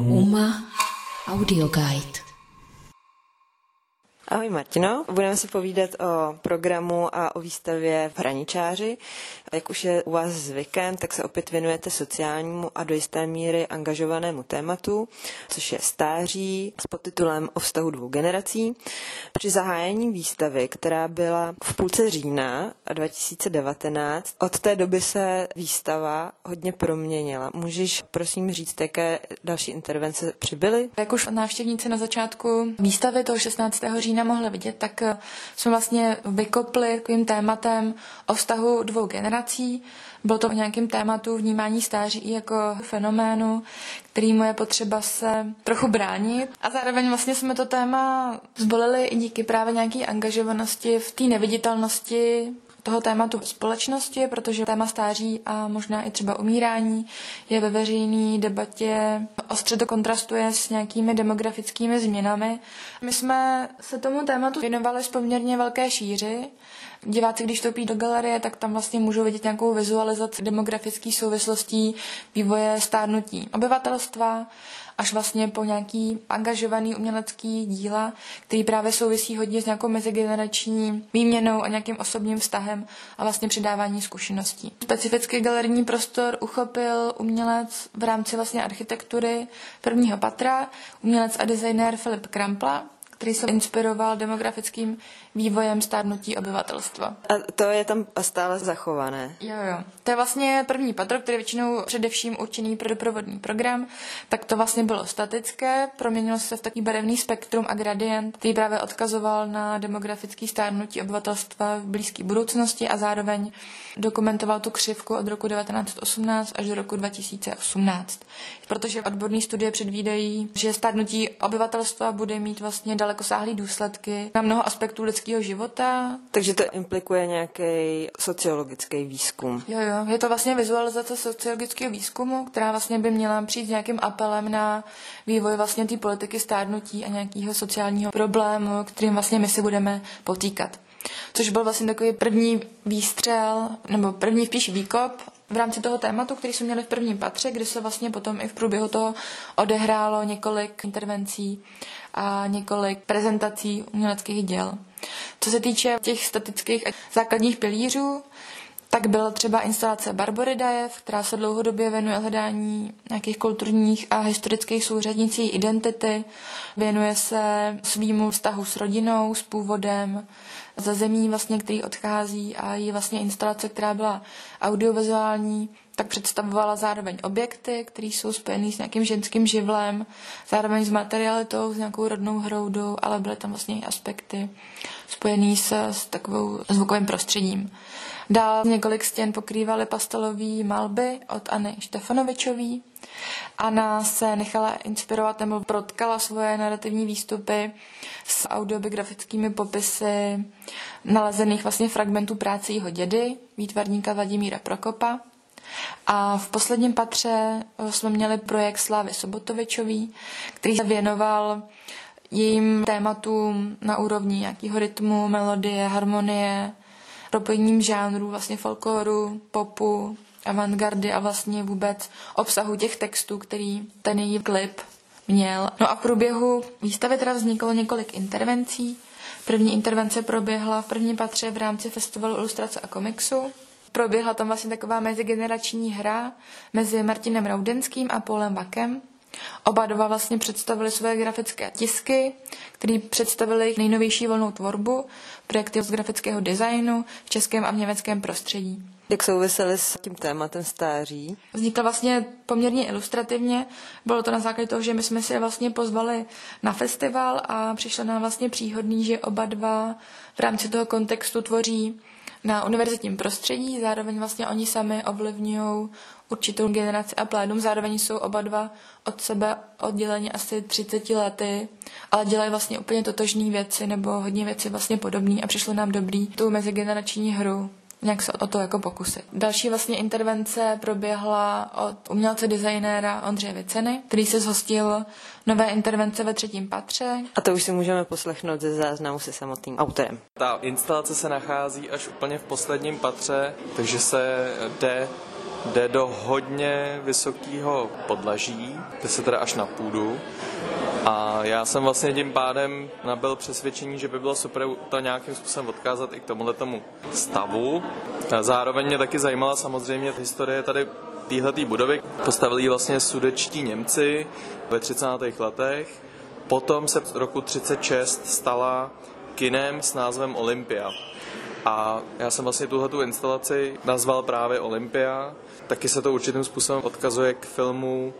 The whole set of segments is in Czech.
UMA Audio Guide. Ahoj Martino, budeme se povídat o programu a o výstavě v Hraničáři. Jak už je u vás zvykem, tak se opět věnujete sociálnímu a do jisté míry angažovanému tématu, což je stáří s podtitulem o vztahu dvou generací. Při zahájení výstavy, která byla v půlce října 2019, od té doby se výstava hodně proměnila. Můžeš prosím říct, jaké další intervence přibyly? Jak už návštěvníci na začátku výstavy toho 16. října mohli vidět, tak jsme vlastně vykopli takovým tématem o vztahu dvou generací. Bylo to o nějakém tématu vnímání stáří jako fenoménu, kterýmu je potřeba se trochu bránit. A zároveň vlastně jsme to téma zvolili i díky právě nějaké angažovanosti v té neviditelnosti toho tématu společnosti, protože téma stáří a možná i třeba umírání je ve veřejné debatě ostře to kontrastuje s nějakými demografickými změnami. My jsme se tomu tématu věnovali z poměrně velké šíři. Diváci, když vstoupí do galerie, tak tam vlastně můžou vidět nějakou vizualizaci demografických souvislostí vývoje stárnutí obyvatelstva, až vlastně po nějaký angažovaný umělecký díla, který právě souvisí hodně s nějakou mezigenerační výměnou a nějakým osobním vztahem a vlastně předávání zkušeností. Specifický galerijní prostor uchopil umělec v rámci vlastně architektury prvního patra, umělec a designér Filip Krampla, který se inspiroval demografickým vývojem stárnutí obyvatelstva. A to je tam stále zachované. Jo, jo. To je vlastně první patro, který je většinou především určený pro doprovodný program. Tak to vlastně bylo statické, proměnilo se v takový barevný spektrum a gradient, který právě odkazoval na demografický stárnutí obyvatelstva v blízké budoucnosti a zároveň dokumentoval tu křivku od roku 1918 až do roku 2018. Protože odborné studie předvídají, že stárnutí obyvatelstva bude mít vlastně dalekosáhlé důsledky na mnoho aspektů lidského života. Takže to implikuje nějaký sociologický výzkum. Jo, jo. Je to vlastně vizualizace sociologického výzkumu, která vlastně by měla přijít s nějakým apelem na vývoj vlastně té politiky stárnutí a nějakého sociálního problému, kterým vlastně my si budeme potýkat. Což byl vlastně takový první výstřel, nebo první spíš výkop v rámci toho tématu, který jsme měli v prvním patře, kde se vlastně potom i v průběhu toho odehrálo několik intervencí a několik prezentací uměleckých děl. Co se týče těch statických základních pilířů, tak byla třeba instalace Barbory Dajev, která se dlouhodobě věnuje hledání nějakých kulturních a historických souřadnicí identity. Věnuje se svýmu vztahu s rodinou, s původem, za zemí, vlastně, který odchází a její vlastně instalace, která byla audiovizuální, tak představovala zároveň objekty, které jsou spojené s nějakým ženským živlem, zároveň s materialitou, s nějakou rodnou hroudou, ale byly tam vlastně i aspekty spojené s, s takovou zvukovým prostředím. Dál několik stěn pokrývaly pastelové malby od Anny Štefanovičové. Anna se nechala inspirovat nebo protkala svoje narrativní výstupy s audiobiografickými popisy nalezených vlastně fragmentů práce jeho dědy, výtvarníka Vladimíra Prokopa. A v posledním patře jsme měli projekt Slávy Sobotovičový, který se věnoval jejím tématům na úrovni nějakého rytmu, melodie, harmonie, propojením žánrů, vlastně folkloru, popu, avantgardy a vlastně vůbec obsahu těch textů, který ten její klip měl. No a v průběhu výstavy teda vzniklo několik intervencí. První intervence proběhla v prvním patře v rámci festivalu ilustrace a komiksu. Proběhla tam vlastně taková mezigenerační hra mezi Martinem Raudenským a Paulem Vakem. Oba dva vlastně představili své grafické tisky, které představili jejich nejnovější volnou tvorbu, projekty z grafického designu v českém a v německém prostředí. Jak souvisely s tím tématem stáří? Vznikla vlastně poměrně ilustrativně. Bylo to na základě toho, že my jsme si vlastně pozvali na festival a přišlo nám vlastně příhodný, že oba dva v rámci toho kontextu tvoří na univerzitním prostředí, zároveň vlastně oni sami ovlivňují určitou generaci a plénum, zároveň jsou oba dva od sebe odděleni asi 30 lety, ale dělají vlastně úplně totožné věci nebo hodně věci vlastně podobné a přišlo nám dobrý tu mezigenerační hru nějak se o to jako pokusit. Další vlastně intervence proběhla od umělce designéra Ondřeje Viceny, který se zhostil nové intervence ve třetím patře. A to už si můžeme poslechnout ze záznamu se samotným autorem. Ta instalace se nachází až úplně v posledním patře, takže se jde jde do hodně vysokého podlaží, jde se teda až na půdu. A já jsem vlastně tím pádem nabil přesvědčení, že by bylo super to nějakým způsobem odkázat i k tomuhle tomu stavu. A zároveň mě taky zajímala samozřejmě historie tady téhletý budovy. Postavili vlastně sudečtí Němci ve 30. letech. Potom se v roku 36 stala kinem s názvem Olympia. A já jsem vlastně tuhle instalaci nazval právě Olympia. Taky se to určitým způsobem odkazuje k filmu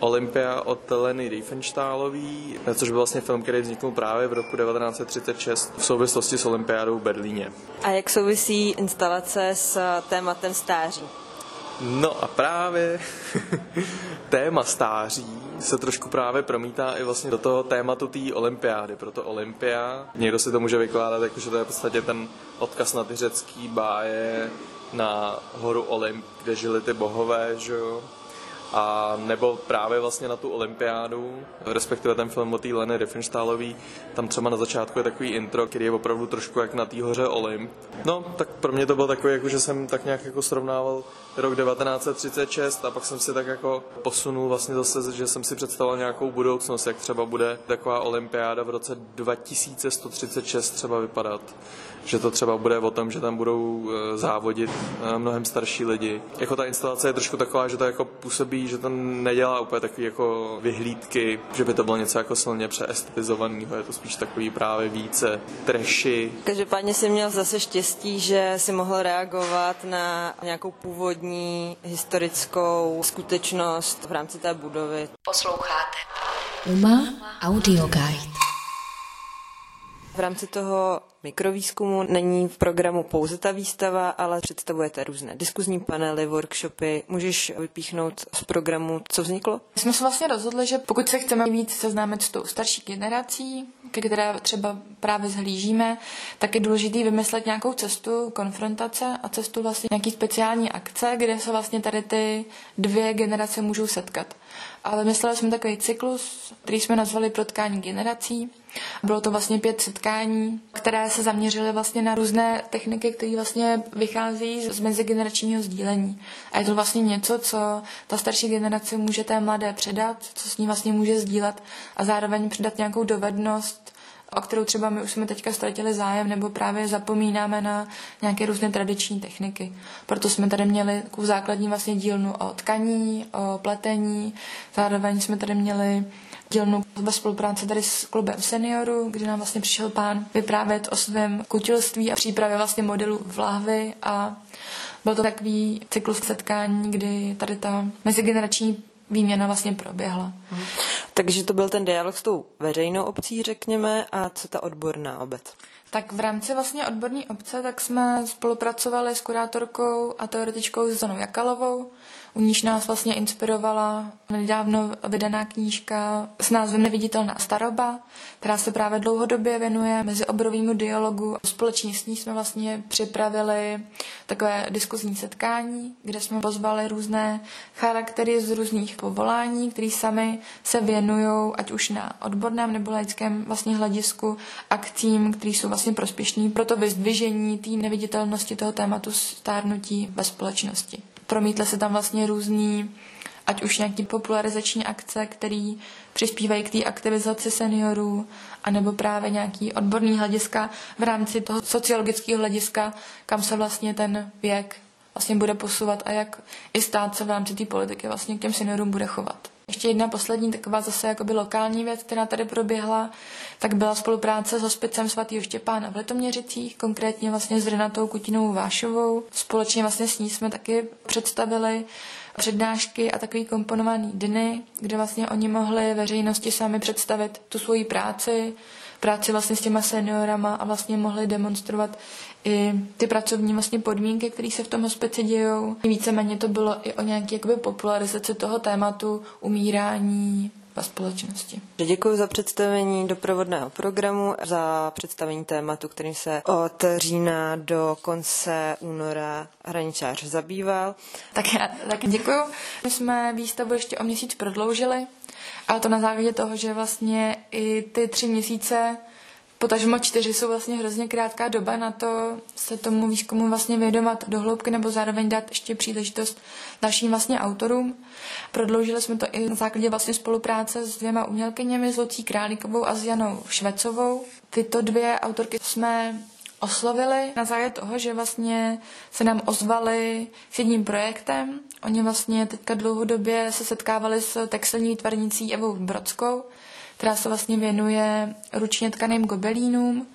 Olympia od Leny Riefenstahlový, což byl vlastně film, který vzniknul právě v roku 1936 v souvislosti s olympiádou v Berlíně. A jak souvisí instalace s tématem stáří? No a právě téma stáří se trošku právě promítá i vlastně do toho tématu té olympiády. Proto olympia, někdo si to může vykládat jako, že to je v podstatě ten odkaz na ty řecký báje, na horu Olymp, kde žili ty bohové, že jo a nebo právě vlastně na tu olympiádu, respektive ten film o té Leny Riefenstahlový, tam třeba na začátku je takový intro, který je opravdu trošku jak na té hoře Olymp. No, tak pro mě to bylo takový, jako že jsem tak nějak jako srovnával rok 1936 a pak jsem si tak jako posunul vlastně zase, že jsem si představoval nějakou budoucnost, jak třeba bude taková olympiáda v roce 2136 třeba vypadat. Že to třeba bude o tom, že tam budou eh, závodit eh, mnohem starší lidi. Jako ta instalace je trošku taková, že to jako působí, že to nedělá úplně takový jako vyhlídky, že by to bylo něco jako silně přeestetizovaný, je to spíš takový právě více trashy. Každopádně si měl zase štěstí, že si mohl reagovat na nějakou původní původní historickou skutečnost v rámci té budovy. Posloucháte. Uma Audio Guide. V rámci toho mikrovýzkumu není v programu pouze ta výstava, ale představujete různé diskuzní panely, workshopy. Můžeš vypíchnout z programu, co vzniklo? My jsme se vlastně rozhodli, že pokud se chceme víc seznámit s tou starší generací, ke které třeba právě zhlížíme, tak je důležité vymyslet nějakou cestu konfrontace a cestu vlastně nějaký speciální akce, kde se vlastně tady ty dvě generace můžou setkat. Ale vymysleli jsme takový cyklus, který jsme nazvali Protkání generací. Bylo to vlastně pět setkání, které se zaměřily vlastně na různé techniky, které vlastně vychází z mezigeneračního sdílení. A je to vlastně něco, co ta starší generace může té mladé předat, co s ní vlastně může sdílet a zároveň předat nějakou dovednost, o kterou třeba my už jsme teďka ztratili zájem nebo právě zapomínáme na nějaké různé tradiční techniky. Proto jsme tady měli takovou základní vlastně dílnu o tkaní, o pletení, zároveň jsme tady měli dílnu ve spolupráci tady s klubem seniorů, kde nám vlastně přišel pán vyprávět o svém kutilství a přípravě vlastně modelu v lahvi a byl to takový cyklus setkání, kdy tady ta mezigenerační výměna vlastně proběhla. Takže to byl ten dialog s tou veřejnou obcí, řekněme, a co ta odborná obec? Tak v rámci vlastně odborní obce tak jsme spolupracovali s kurátorkou a teoretičkou Zuzanou Jakalovou, u níž nás vlastně inspirovala nedávno vydaná knížka s názvem Neviditelná staroba, která se právě dlouhodobě věnuje mezi oborovýmu dialogu. Společně s ní jsme vlastně připravili takové diskuzní setkání, kde jsme pozvali různé charaktery z různých povolání, který sami se věnují, ať už na odborném nebo laickém vlastně hledisku, akcím, které jsou vlastně prospěšný pro to vyzdvižení té neviditelnosti toho tématu stárnutí ve společnosti promítly se tam vlastně různý, ať už nějaký popularizační akce, které přispívají k té aktivizaci seniorů, anebo právě nějaký odborný hlediska v rámci toho sociologického hlediska, kam se vlastně ten věk vlastně bude posouvat a jak i stát se v rámci té politiky vlastně k těm seniorům bude chovat. Ještě jedna poslední taková zase jakoby lokální věc, která tady proběhla, tak byla spolupráce s hospicem svatého Štěpána v Letoměřicích, konkrétně vlastně s Renatou Kutinou Vášovou. Společně vlastně s ní jsme taky představili přednášky a takový komponovaný dny, kde vlastně oni mohli veřejnosti sami představit tu svoji práci, práci vlastně s těma seniorama a vlastně mohli demonstrovat i ty pracovní vlastně podmínky, které se v tom hospici dějou. Víceméně to bylo i o nějaké popularizaci toho tématu umírání ve společnosti. Děkuji za představení doprovodného programu, za představení tématu, kterým se od října do konce února hraničář zabýval. Tak já tak děkuji. My jsme výstavu ještě o měsíc prodloužili, a to na základě toho, že vlastně i ty tři měsíce potažmo čtyři jsou vlastně hrozně krátká doba na to se tomu výzkumu vlastně vědomat do hloubky nebo zároveň dát ještě příležitost dalším vlastně autorům. Prodloužili jsme to i na základě vlastně spolupráce s dvěma umělkyněmi, s Lucí Králíkovou a s Janou Švecovou. Tyto dvě autorky jsme oslovili na základě toho, že vlastně se nám ozvali s jedním projektem. Oni vlastně teďka dlouhodobě se setkávali s textilní výtvarnicí Evou Brodskou, která se vlastně věnuje ručně tkaným gobelínům.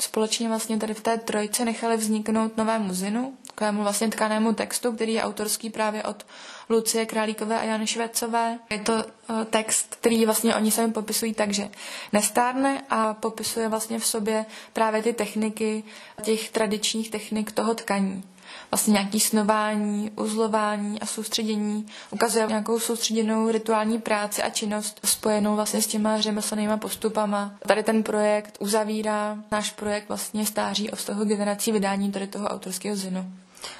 Společně vlastně tady v té trojce nechali vzniknout nové muzinu, takovému vlastně tkanému textu, který je autorský právě od Lucie Králíkové a Jany Švecové. Je to eh, text, který vlastně oni sami popisují tak, že nestárne a popisuje vlastně v sobě právě ty techniky, těch tradičních technik toho tkaní vlastně nějaký snování, uzlování a soustředění. Ukazuje nějakou soustředěnou rituální práci a činnost spojenou vlastně s těma řemeslnýma postupama. Tady ten projekt uzavírá náš projekt vlastně stáří o toho generací vydání tady toho autorského zinu.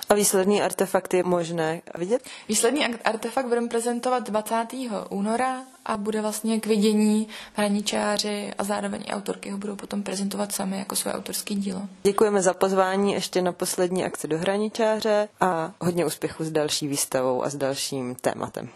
A výsledný artefakt je možné vidět? Výsledný artefakt budeme prezentovat 20. února a bude vlastně k vidění hraničáři a zároveň i autorky ho budou potom prezentovat sami jako své autorské dílo. Děkujeme za pozvání ještě na poslední akci do hraničáře a hodně úspěchu s další výstavou a s dalším tématem.